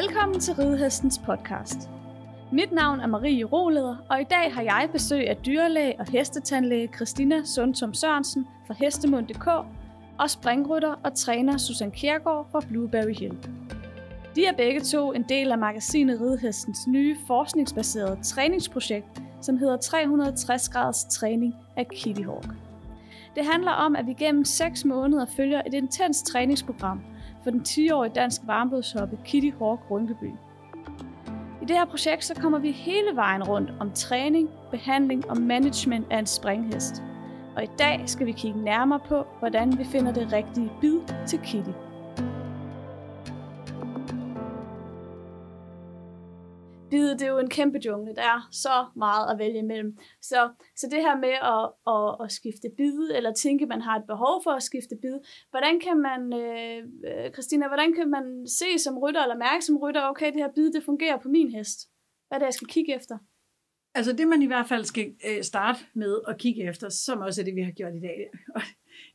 Velkommen til Ridehestens podcast. Mit navn er Marie Roleder, og i dag har jeg besøg af dyrlæge og hestetandlæge Christina Sundtom Sørensen fra Hestemund.dk og springrytter og træner Susan Kjærgaard fra Blueberry Hill. De er begge to en del af magasinet Ridehestens nye forskningsbaserede træningsprojekt, som hedder 360 graders træning af Kitty Hawk. Det handler om, at vi gennem 6 måneder følger et intens træningsprogram for den 10-årige danske varmblodshoppe Kitty Hawk Rynkeby. I det her projekt så kommer vi hele vejen rundt om træning, behandling og management af en springhest. Og i dag skal vi kigge nærmere på, hvordan vi finder det rigtige bid til Kitty. Bide, det er jo en kæmpe jungle. Der er så meget at vælge imellem. Så, så det her med at, at, at skifte bid, eller tænke, man har et behov for at skifte bid, hvordan kan man, øh, Christina, hvordan kan man se som rytter, eller mærke som rytter, okay, det her bid, det fungerer på min hest? Hvad er det, jeg skal kigge efter? Altså det, man i hvert fald skal øh, starte med at kigge efter, som også er det, vi har gjort i dag,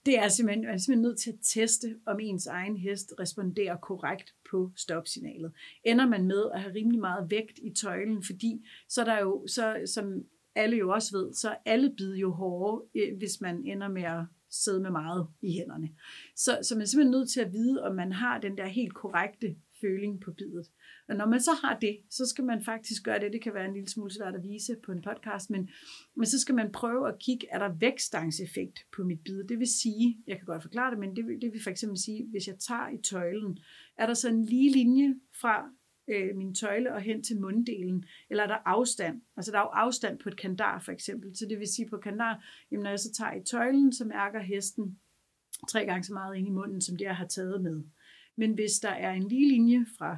det er simpelthen, man er simpelthen nødt til at teste, om ens egen hest responderer korrekt på stopsignalet. Ender man med at have rimelig meget vægt i tøjlen, fordi så er der jo, så, som alle jo også ved, så er alle bid jo hårde, øh, hvis man ender med at sidde med meget i hænderne. Så, så man er simpelthen nødt til at vide, om man har den der helt korrekte føling på bidet. Og når man så har det, så skal man faktisk gøre det. Det kan være en lille smule svært at vise på en podcast, men, men så skal man prøve at kigge, er der vækstangseffekt på mit bid? Det vil sige, jeg kan godt forklare det, men det vil, det vil for eksempel sige, hvis jeg tager i tøjlen, er der så en lige linje fra øh, min tøjle og hen til munddelen, eller er der afstand? Altså der er jo afstand på et kandar for eksempel, så det vil sige på kandar, jamen når jeg så tager i tøjlen, så mærker hesten tre gange så meget ind i munden, som det jeg har taget med. Men hvis der er en lige linje fra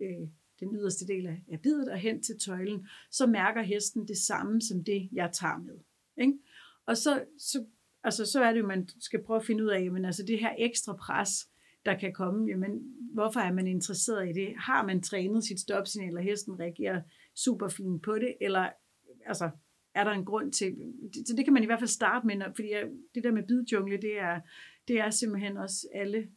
øh, den yderste del af, bidet og hen til tøjlen, så mærker hesten det samme som det, jeg tager med. Ikke? Og så, så, altså, så er det jo, man skal prøve at finde ud af, jamen, altså det her ekstra pres, der kan komme, jamen, hvorfor er man interesseret i det? Har man trænet sit stopsignal, og hesten reagerer super fint på det, eller altså, er der en grund til, så det kan man i hvert fald starte med, fordi det der med bidjungle, det er, det er simpelthen også alle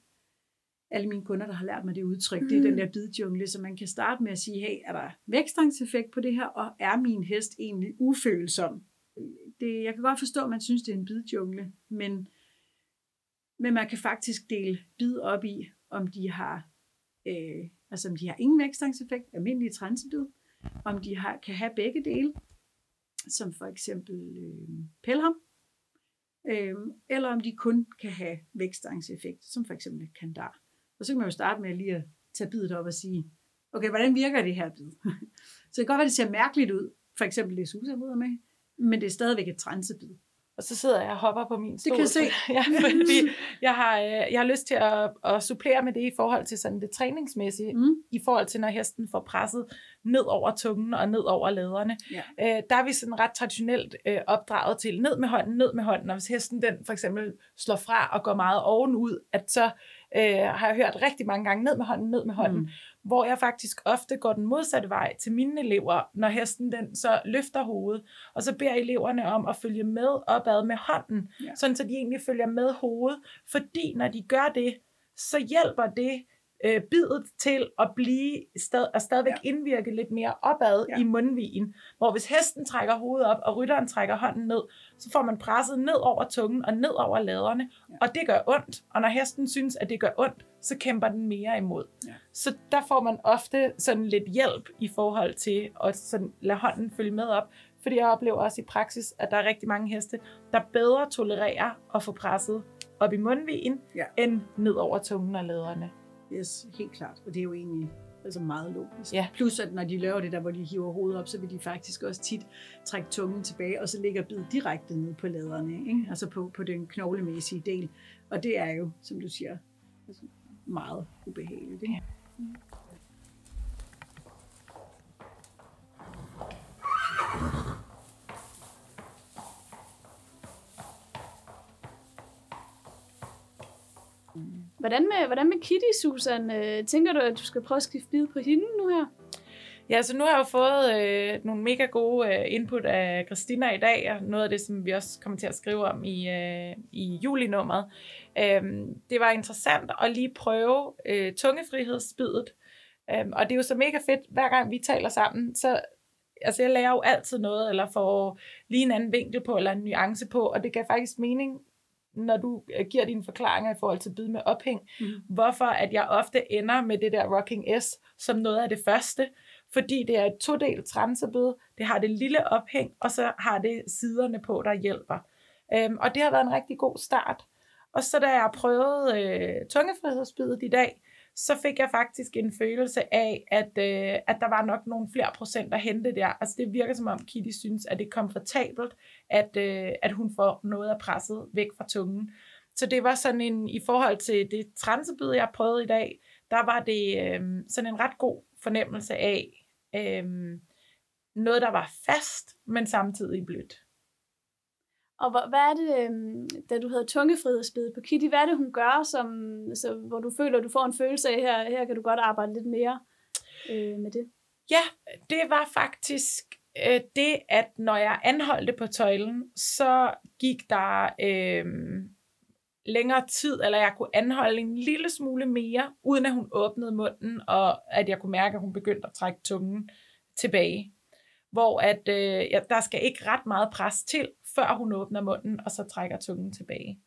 alle mine kunder, der har lært mig det udtryk, mm. det er den mm. der bidjungle, så man kan starte med at sige, hey, er der vækstangseffekt på det her, og er min hest egentlig ufølsom? Det, jeg kan godt forstå, at man synes, det er en bidjungle, men, men man kan faktisk dele bid op i, om de har, øh, altså om de har ingen vækstangseffekt, almindelige transebid, om de har, kan have begge dele, som for eksempel øh, pelham, øh, eller om de kun kan have vækstangseffekt, som for eksempel kandar. Og så kan man jo starte med lige at tage bidet op og sige, okay, hvordan virker det her bid? så det kan godt være, det ser mærkeligt ud, for eksempel det Susa med, men det er stadigvæk et transebid. Og så sidder jeg og hopper på min stol. Det kan jeg se. ja, fordi jeg har, øh, jeg har lyst til at, at supplere med det i forhold til sådan det træningsmæssige, mm. i forhold til når hesten får presset ned over tungen og ned over laderne. Ja. Øh, der er vi sådan ret traditionelt øh, opdraget til ned med hånden, ned med hånden, og hvis hesten den for eksempel slår fra og går meget ovenud, at så øh, har jeg hørt rigtig mange gange, ned med hånden, ned med hånden, mm. hvor jeg faktisk ofte går den modsatte vej til mine elever, når hesten den så løfter hovedet, og så beder eleverne om at følge med opad med hånden, ja. sådan så de egentlig følger med hovedet, fordi når de gør det, så hjælper det øh, bidet til at blive stad, at stadigvæk ja. indvirke lidt mere opad ja. i mundvigen. Hvor hvis hesten trækker hovedet op, og rytteren trækker hånden ned, så får man presset ned over tungen og ned over laderne, ja. og det gør ondt. Og når hesten synes, at det gør ondt, så kæmper den mere imod. Ja. Så der får man ofte sådan lidt hjælp i forhold til at sådan lade hånden følge med op. Fordi jeg oplever også i praksis, at der er rigtig mange heste, der bedre tolererer at få presset op i mundvigen, ja. end ned over tungen og laderne. Yes, helt klart. Og det er jo egentlig altså meget logisk. Ja. Plus at når de laver det der, hvor de hiver hovedet op, så vil de faktisk også tit trække tungen tilbage, og så ligger bid direkte ned på laderne, ikke? altså på, på den knoglemæssige del. Og det er jo, som du siger, altså meget ubehageligt. Ikke? Ja. Hvordan med, hvordan med Kitty, Susan? Øh, tænker du, at du skal prøve at skifte bid på hende nu her? Ja, så nu har jeg jo fået øh, nogle mega gode øh, input af Christina i dag, og noget af det, som vi også kommer til at skrive om i, øh, i julinummeret. Øhm, det var interessant at lige prøve øh, tungefrihedsbidet, Øhm, og det er jo så mega fedt, hver gang vi taler sammen, så altså jeg lærer jo altid noget, eller får lige en anden vinkel på, eller en nuance på, og det gav faktisk mening, når du øh, giver dine forklaringer i forhold til bid med ophæng, mm. hvorfor at jeg ofte ender med det der rocking S som noget af det første, fordi det er et todelt transebid, det har det lille ophæng, og så har det siderne på, der hjælper. Øhm, og det har været en rigtig god start. Og så da jeg prøvede øh, tungefrihedsbidet i dag, så fik jeg faktisk en følelse af, at, øh, at der var nok nogle flere procent at hente der. Altså det virker som om Kitty synes, at det er komfortabelt, at, øh, at hun får noget af presset væk fra tungen. Så det var sådan en, i forhold til det transebid, jeg prøvede i dag, der var det øh, sådan en ret god fornemmelse af øh, noget, der var fast, men samtidig blødt. Og hvad er det, øhm, da du hedder tungefrihedsbid på Kitty, hvad er det, hun gør, som, så, hvor du føler, at du får en følelse af, her, her kan du godt arbejde lidt mere øh, med det? Ja, det var faktisk øh, det, at når jeg anholdte på tøjlen, så gik der øh, længere tid, eller jeg kunne anholde en lille smule mere, uden at hun åbnede munden, og at jeg kunne mærke, at hun begyndte at trække tungen tilbage. Hvor at, øh, ja, der skal ikke ret meget pres til, før hun åbner munden, og så trækker tungen tilbage.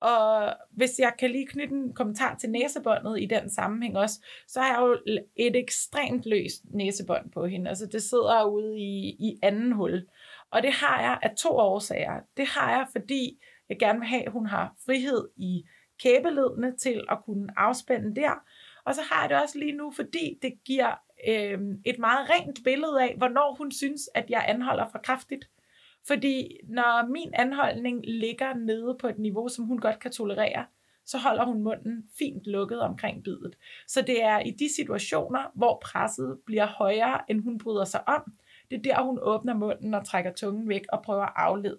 Og hvis jeg kan lige knytte en kommentar til næsebåndet i den sammenhæng også, så har jeg jo et ekstremt løst næsebånd på hende. Altså det sidder ude i, i anden hul. Og det har jeg af to årsager. Det har jeg, fordi jeg gerne vil have, at hun har frihed i kæbeledene til at kunne afspænde der. Og så har jeg det også lige nu, fordi det giver øh, et meget rent billede af, hvornår hun synes, at jeg anholder for kraftigt. Fordi når min anholdning ligger nede på et niveau, som hun godt kan tolerere, så holder hun munden fint lukket omkring bidet. Så det er i de situationer, hvor presset bliver højere, end hun bryder sig om, det er der, hun åbner munden og trækker tungen væk og prøver at aflade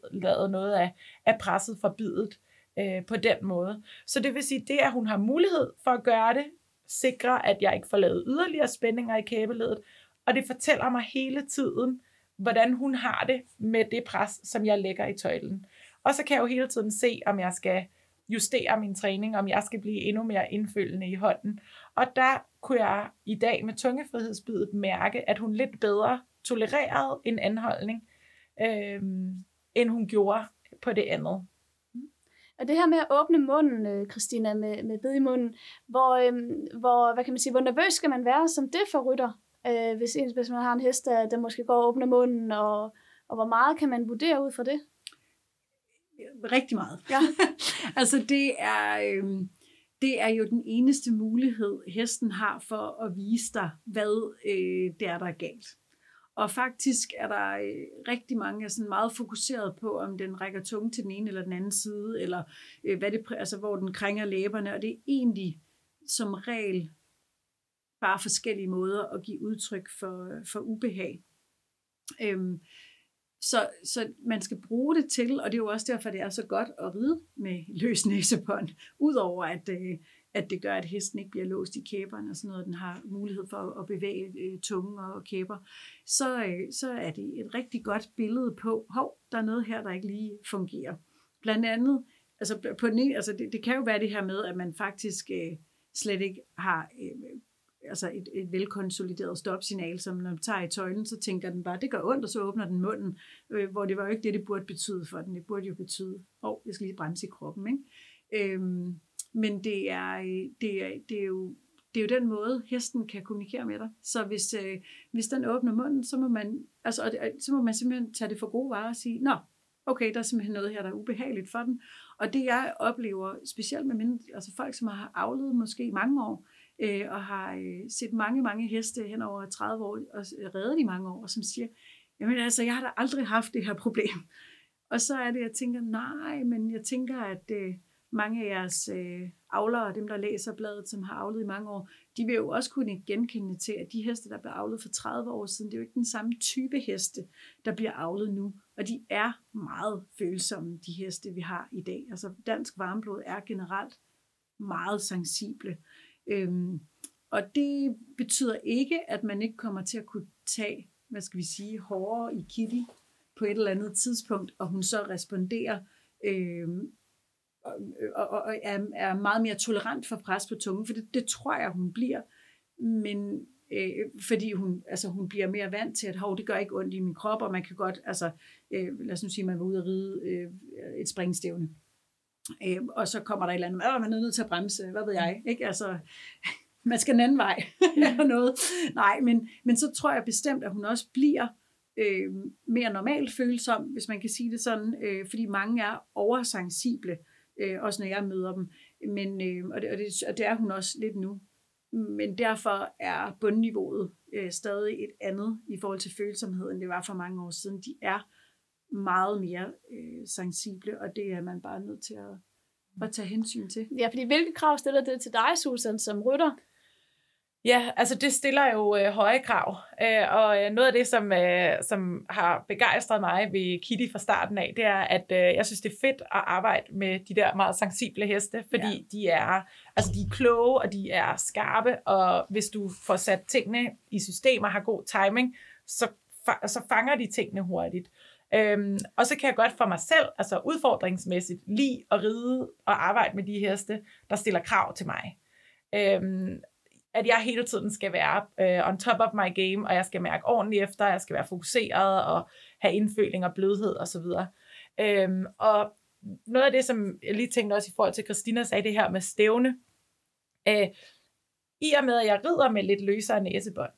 noget af, af presset fra bidet øh, på den måde. Så det vil sige, det at hun har mulighed for at gøre det, sikrer, at jeg ikke får lavet yderligere spændinger i kæbeledet, og det fortæller mig hele tiden, hvordan hun har det med det pres, som jeg lægger i tøjlen. Og så kan jeg jo hele tiden se, om jeg skal justere min træning, om jeg skal blive endnu mere indfølgende i hånden. Og der kunne jeg i dag med tungefrihedsbidet mærke, at hun lidt bedre tolererede en anholdning, øh, end hun gjorde på det andet. Og det her med at åbne munden, øh, Christina, med, med bid i munden, hvor, øh, hvor, hvad kan man sige, hvor nervøs skal man være som det for rytter, øh, hvis, en, hvis man har en hest, der, der måske går og åbner munden, og, og hvor meget kan man vurdere ud fra det? Rigtig meget. Ja. altså det er, øh, det er jo den eneste mulighed, hesten har for at vise dig, hvad øh, det er, der er galt. Og faktisk er der øh, rigtig mange, sådan meget fokuseret på, om den rækker tunge til den ene eller den anden side, eller øh, hvad det, altså, hvor den krænger læberne. Og det er egentlig som regel bare forskellige måder at give udtryk for, for ubehag. Øhm, så, så man skal bruge det til, og det er jo også derfor, det er så godt at ride med løs næsebånd, udover at, øh, at det gør, at hesten ikke bliver låst i kæberne og sådan noget, den har mulighed for at bevæge øh, tungen og kæber, så, øh, så er det et rigtig godt billede på, hov, der er noget her, der ikke lige fungerer. Blandt andet, altså, på den, altså det, det kan jo være det her med, at man faktisk øh, slet ikke har øh, altså et, et velkonsolideret stopsignal, som når man tager i tøjlen, så tænker den bare, det gør ondt, og så åbner den munden, øh, hvor det var jo ikke det, det burde betyde for den. Det burde jo betyde, åh, oh, jeg skal lige bremse i kroppen, ikke? Øhm, men det er, det, er, det, er jo, det er jo den måde, hesten kan kommunikere med dig. Så hvis, øh, hvis den åbner munden, så må, man, altså, så må man simpelthen tage det for gode varer og sige, nå, okay, der er simpelthen noget her, der er ubehageligt for den. Og det jeg oplever, specielt med mine, altså folk, som har avlet måske mange år, øh, og har øh, set mange, mange heste hen over 30 år, og reddet i mange år, og som siger, jamen altså, jeg har da aldrig haft det her problem. Og så er det, jeg tænker, nej, men jeg tænker, at øh, mange af jeres øh, avlere, dem der læser bladet, som har avlet i mange år, de vil jo også kunne genkende til, at de heste, der blev avlet for 30 år siden, det er jo ikke den samme type heste, der bliver avlet nu. Og de er meget følsomme, de heste, vi har i dag. Altså dansk varmblod er generelt meget sensible. Øhm, og det betyder ikke, at man ikke kommer til at kunne tage, hvad skal vi sige, hårdere i Kitty på et eller andet tidspunkt, og hun så responderer øhm, og, og, og er, er meget mere tolerant for pres på tungen, for det, det tror jeg, hun bliver, men øh, fordi hun, altså, hun bliver mere vant til, at hov, det gør ikke ondt i min krop, og man kan godt, altså, øh, lad os nu sige, at man var ude at ride øh, et springstævne. Øh, og så kommer der et eller andet, at man er nødt til at bremse, hvad ved jeg, ikke? Altså, man skal en anden vej, eller noget. Nej, men, men så tror jeg bestemt, at hun også bliver øh, mere normalt følsom, hvis man kan sige det sådan, øh, fordi mange er oversensible, øh, også når jeg møder dem. Men, øh, og, det, og, det, og det er hun også lidt nu. Men derfor er bundniveauet øh, stadig et andet i forhold til følsomhed, end det var for mange år siden. De er meget mere øh, sensible, og det er man bare nødt til at, at tage hensyn til. Ja, fordi hvilke krav stiller det til dig, Susan, som rytter? Ja, altså det stiller jo øh, høje krav, øh, og øh, noget af det, som, øh, som har begejstret mig ved Kitty fra starten af, det er, at øh, jeg synes, det er fedt at arbejde med de der meget sensible heste, fordi ja. de er altså de er kloge, og de er skarpe, og hvis du får sat tingene i systemer og har god timing, så, fa- så fanger de tingene hurtigt. Øhm, og så kan jeg godt for mig selv, altså udfordringsmæssigt, lide at ride og arbejde med de heste, der stiller krav til mig. Øhm, at jeg hele tiden skal være øh, on top of my game, og jeg skal mærke ordentligt efter, jeg skal være fokuseret og have indføling og blødhed osv. Og, øhm, og noget af det, som jeg lige tænkte også i forhold til Christina sagde, det her med stævne. Øh, I og med, at jeg rider med lidt løsere næsebånd,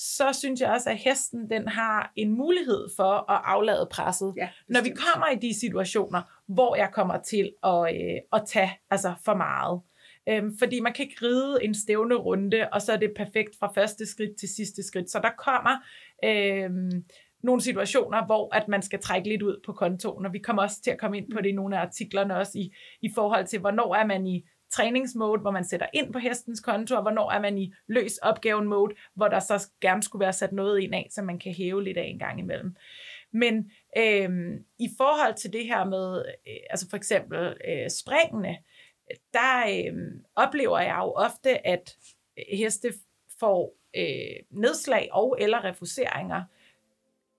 så synes jeg også, at hesten den har en mulighed for at aflade presset, ja, når vi kommer i de situationer, hvor jeg kommer til at, øh, at tage altså for meget. Øhm, fordi man kan ikke ride en stævne runde, og så er det perfekt fra første skridt til sidste skridt. Så der kommer øhm, nogle situationer, hvor at man skal trække lidt ud på kontoen, og vi kommer også til at komme ind på det i nogle af artiklerne også i, i forhold til, hvornår er man i træningsmode, hvor man sætter ind på hestens konto, og hvornår er man i løs opgaven mode, hvor der så gerne skulle være sat noget ind af, så man kan hæve lidt af en gang imellem. Men øh, i forhold til det her med, øh, altså for eksempel øh, springene, der øh, oplever jeg jo ofte, at øh, heste får øh, nedslag og eller refuseringer,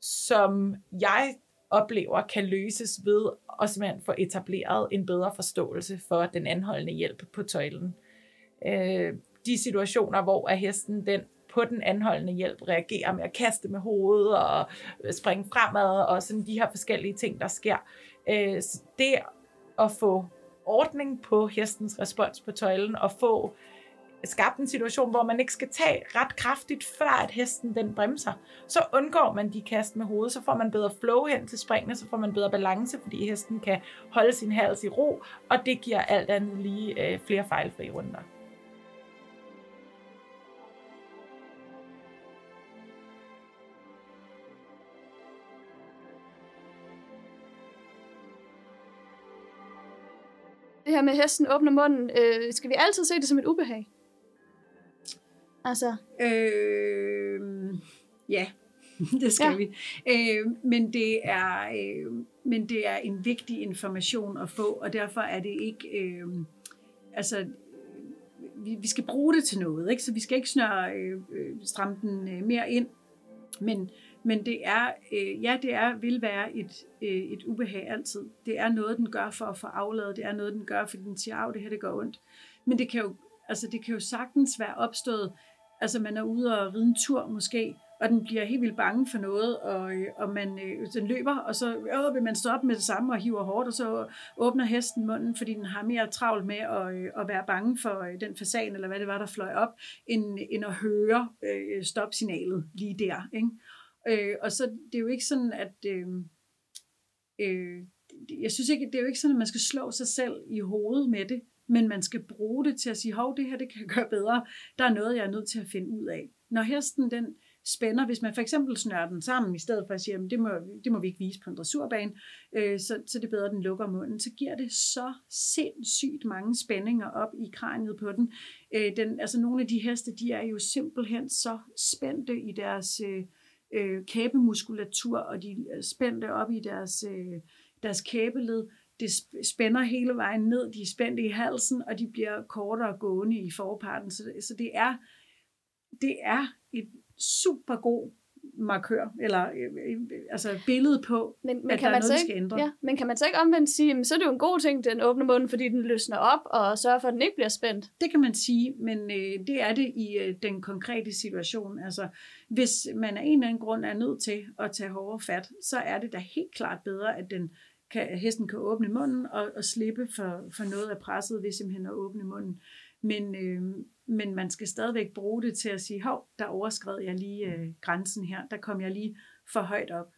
som jeg oplever kan løses ved at simpelthen få etableret en bedre forståelse for den anholdende hjælp på tøjlen. Øh, de situationer, hvor er hesten den på den anholdende hjælp reagerer med at kaste med hovedet og øh, springe fremad og sådan de her forskellige ting, der sker. Øh, det at få ordning på hestens respons på tøjlen og få skabt en situation, hvor man ikke skal tage ret kraftigt, før at hesten den bremser. Så undgår man de kast med hovedet, så får man bedre flow hen til springene, så får man bedre balance, fordi hesten kan holde sin hals i ro, og det giver alt andet lige øh, flere fejlfri runder. det her med, at hesten åbner munden, øh, skal vi altid se det som et ubehag? Altså. Øh, ja, det skal ja. vi. Øh, men, det er, øh, men det er en vigtig information at få, og derfor er det ikke... Øh, altså, vi, vi skal bruge det til noget, ikke? så vi skal ikke snøre øh, øh stramme den øh, mere ind. Men, men det er, øh, ja, det er, vil være et, øh, et ubehag altid. Det er noget, den gør for at få afladet. Det er noget, den gør, fordi den siger, at det her det gør ondt. Men det kan jo, altså, det kan jo sagtens være opstået, altså man er ude og ride en tur måske, og den bliver helt vildt bange for noget, og, øh, og man, øh, den løber, og så øh, vil man stoppe med det samme og hiver hårdt, og så åbner hesten munden, fordi den har mere travlt med at, øh, at være bange for øh, den fasan, eller hvad det var, der fløj op, end, end at høre øh, stopsignalet lige der. Ikke? Øh, og så det er jo ikke sådan, at... Øh, øh, jeg synes ikke, det er jo ikke sådan, at man skal slå sig selv i hovedet med det, men man skal bruge det til at sige, hov, det her det kan jeg gøre bedre. Der er noget, jeg er nødt til at finde ud af. Når hesten den spænder, hvis man for eksempel snører den sammen, i stedet for at sige, det må, det må vi ikke vise på en dressurbane, øh, så, så det er bedre, at den lukker munden, så giver det så sindssygt mange spændinger op i kraniet på den. Øh, den altså nogle af de heste, de er jo simpelthen så spændte i deres... Øh, øh, kæbemuskulatur, og de er spændte op i deres, øh, deres kæbeled. Det spænder hele vejen ned, de er spændte i halsen, og de bliver kortere gående i forparten. Så, så det er det er et super god markør, eller øh, øh, altså billede på, Men, men at kan der er man noget, så vi ikke, skal ændre. ja, men kan man så ikke omvendt sige, jamen, så er det jo en god ting, den åbner munden, fordi den løsner op og sørger for, at den ikke bliver spændt. Det kan man sige, men øh, det er det i øh, den konkrete situation. Altså, hvis man af en eller anden grund er nødt til at tage hårdere fat, så er det da helt klart bedre, at den kan, hesten kan åbne munden og, og slippe for, for noget af presset ved simpelthen at åbne munden. Men, øh, men man skal stadigvæk bruge det til at sige, hov, der overskred jeg lige øh, grænsen her, der kom jeg lige for højt op.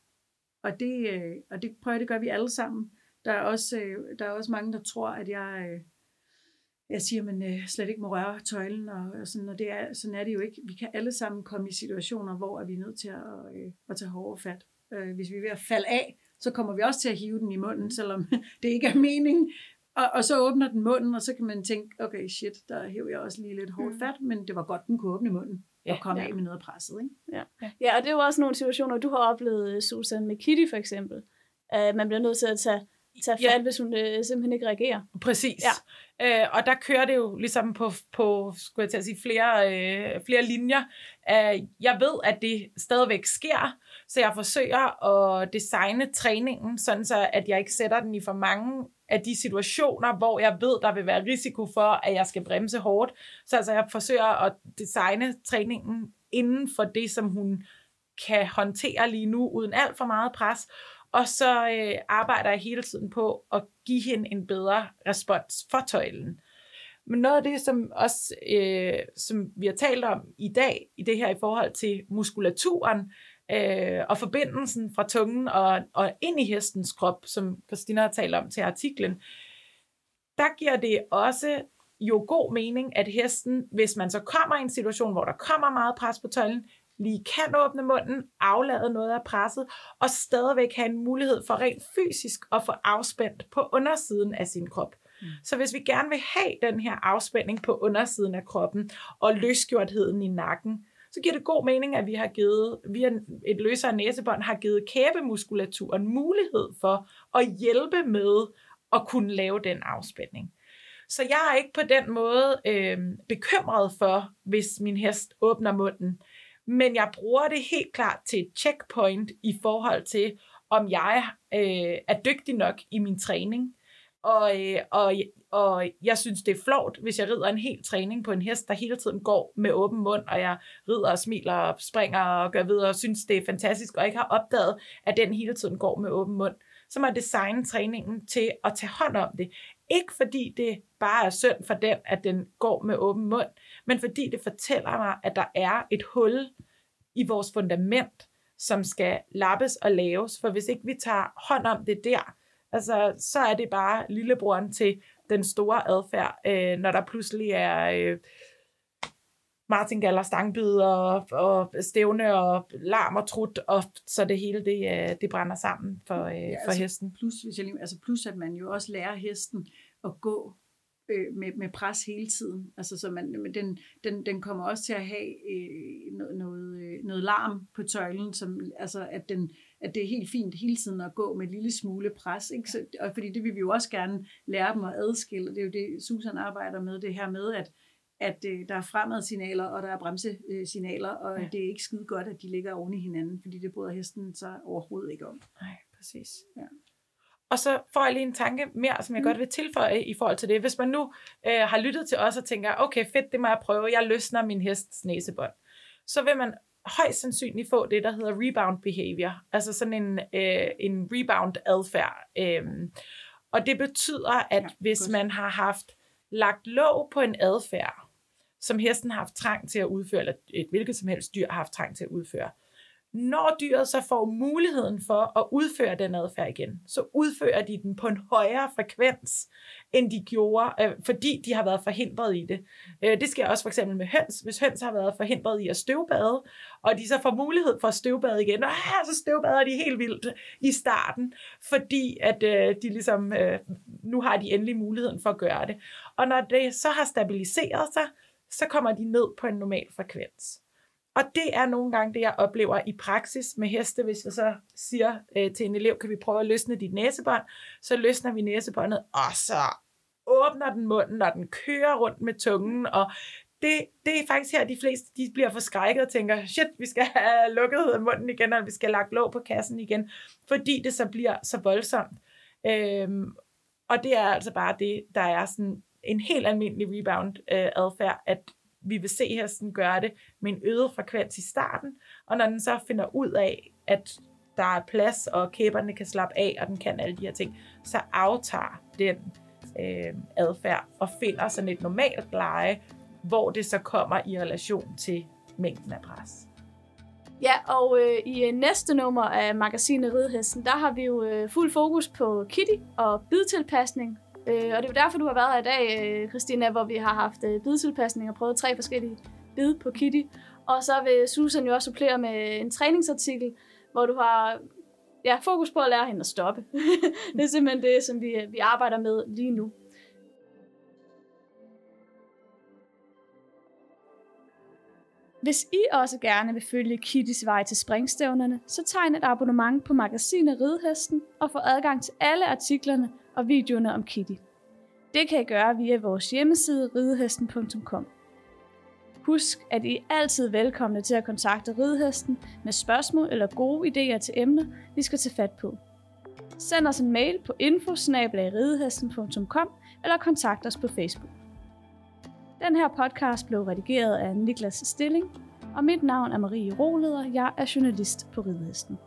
Og det, øh, og det prøver det gør vi alle sammen. Der er også, øh, der er også mange, der tror, at jeg, øh, jeg siger, at man øh, slet ikke må røre tøjlen, og, og sådan, og det er, sådan er det jo ikke. Vi kan alle sammen komme i situationer, hvor er vi er nødt til at, øh, at tage hårdere fat. Øh, hvis vi er ved at falde af, så kommer vi også til at hive den i munden, selvom det ikke er meningen. Og, og så åbner den munden, og så kan man tænke, okay, shit, der hæver jeg også lige lidt hårdt fat, men det var godt, den kunne åbne munden og komme ja. af med noget presset. Ikke? Ja. ja, og det er jo også nogle situationer, du har oplevet, Susan, med Kitty for eksempel. Uh, man bliver nødt til at tage, tage fat, Ja. hvis hun uh, simpelthen ikke reagerer. Præcis. Ja. Øh, og der kører det jo ligesom på, på skulle jeg til at sige, flere, øh, flere linjer. Øh, jeg ved, at det stadigvæk sker, så jeg forsøger at designe træningen, sådan så at jeg ikke sætter den i for mange af de situationer, hvor jeg ved, der vil være risiko for, at jeg skal bremse hårdt. Så altså, jeg forsøger at designe træningen inden for det, som hun kan håndtere lige nu, uden alt for meget pres. Og så øh, arbejder jeg hele tiden på at give hende en bedre respons for tøjlen. Men noget af det, som også øh, som vi har talt om i dag, i det her i forhold til muskulaturen øh, og forbindelsen fra tungen og, og ind i hestens krop, som Christina har talt om til artiklen, der giver det også jo god mening, at hesten, hvis man så kommer i en situation, hvor der kommer meget pres på tøjlen, lige kan åbne munden, aflade noget af presset, og stadigvæk have en mulighed for rent fysisk at få afspændt på undersiden af sin krop. Mm. Så hvis vi gerne vil have den her afspænding på undersiden af kroppen, og løsgjortheden i nakken, så giver det god mening, at vi har givet, via et løsere næsebånd, har givet kæbemuskulaturen mulighed for at hjælpe med at kunne lave den afspænding. Så jeg er ikke på den måde øh, bekymret for, hvis min hest åbner munden. Men jeg bruger det helt klart til et checkpoint i forhold til, om jeg øh, er dygtig nok i min træning. Og, øh, og, og jeg synes, det er flot, hvis jeg rider en hel træning på en hest, der hele tiden går med åben mund, og jeg rider og smiler og springer og gør videre, og synes, det er fantastisk, og ikke har opdaget, at den hele tiden går med åben mund. Så må jeg designe træningen til at tage hånd om det. Ikke fordi det bare er synd for den, at den går med åben mund, men fordi det fortæller mig, at der er et hul i vores fundament, som skal lappes og laves. For hvis ikke vi tager hånd om det der, altså, så er det bare lillebroren til den store adfærd, øh, når der pludselig er øh, martingaller, stangbid og, og stævne og larm og trut, og så det hele det, øh, det brænder sammen for, øh, ja, for altså, hesten. Plus, hvis jeg lige, altså plus, at man jo også lærer hesten at gå øh, med, med pres hele tiden. Altså, så man, men den, den, den kommer også til at have øh, noget, noget, øh, noget larm på tøjlen, som, altså, at, den, at det er helt fint hele tiden at gå med en lille smule pres. Ikke? Så, og fordi det vil vi jo også gerne lære dem at adskille. Det er jo det, Susan arbejder med, det her med, at at øh, der er fremadsignaler, og der er bremsesignaler, og ja. det er ikke skide godt, at de ligger oven i hinanden, fordi det bryder hesten sig overhovedet ikke om. Nej, præcis. Ja. Og så får jeg lige en tanke mere, som jeg mm. godt vil tilføje i forhold til det. Hvis man nu øh, har lyttet til os og tænker, okay fedt, det må jeg prøve, jeg løsner min hests næsebånd, så vil man højst sandsynligt få det, der hedder rebound behavior, altså sådan en, øh, en rebound adfærd. Øh, og det betyder, at ja, hvis godt. man har haft lagt låg på en adfærd, som hesten har haft trang til at udføre, eller et hvilket som helst dyr har haft trang til at udføre. Når dyret så får muligheden for at udføre den adfærd igen, så udfører de den på en højere frekvens, end de gjorde, øh, fordi de har været forhindret i det. Øh, det sker også for eksempel med høns. Hvis høns har været forhindret i at støvbade, og de så får mulighed for at støvbade igen, og ah, så støvbader de helt vildt i starten, fordi at øh, de ligesom, øh, nu har de endelig muligheden for at gøre det. Og når det så har stabiliseret sig, så kommer de ned på en normal frekvens. Og det er nogle gange det, jeg oplever i praksis med heste, hvis jeg så siger øh, til en elev, kan vi prøve at løsne dit næsebånd, så løsner vi næsebåndet, og så åbner den munden, og den kører rundt med tungen, og det, det er faktisk her, de fleste de bliver forskrækket og tænker, shit, vi skal have lukket munden igen, og vi skal have lagt låg på kassen igen, fordi det så bliver så voldsomt. Øhm, og det er altså bare det, der er sådan en helt almindelig rebound-adfærd, øh, at vi vil se hesten gøre det med en øget frekvens i starten, og når den så finder ud af, at der er plads, og kæberne kan slappe af, og den kan alle de her ting, så aftager den øh, adfærd og finder sådan et normalt leje, hvor det så kommer i relation til mængden af pres. Ja, og øh, i øh, næste nummer af magasinet Ridhesten, der har vi jo øh, fuld fokus på Kitty og bidtilpasning. Øh, og det er jo derfor, du har været her i dag, øh, Christina, hvor vi har haft øh, bidtilpasning og prøvet tre forskellige bid på Kitty. Og så vil Susan jo også supplere med en træningsartikel, hvor du har ja, fokus på at lære hende at stoppe. det er simpelthen det, som vi, vi arbejder med lige nu. Hvis I også gerne vil følge Kittys vej til springstævnerne, så tegn et abonnement på magasinet Ridehesten og få adgang til alle artiklerne og videoerne om Kitty. Det kan I gøre via vores hjemmeside ridehesten.com. Husk, at I er altid velkomne til at kontakte Ridehesten med spørgsmål eller gode idéer til emner, vi skal tage fat på. Send os en mail på info eller kontakt os på Facebook. Den her podcast blev redigeret af Niklas Stilling, og mit navn er Marie Roleder. Jeg er journalist på Ridehesten.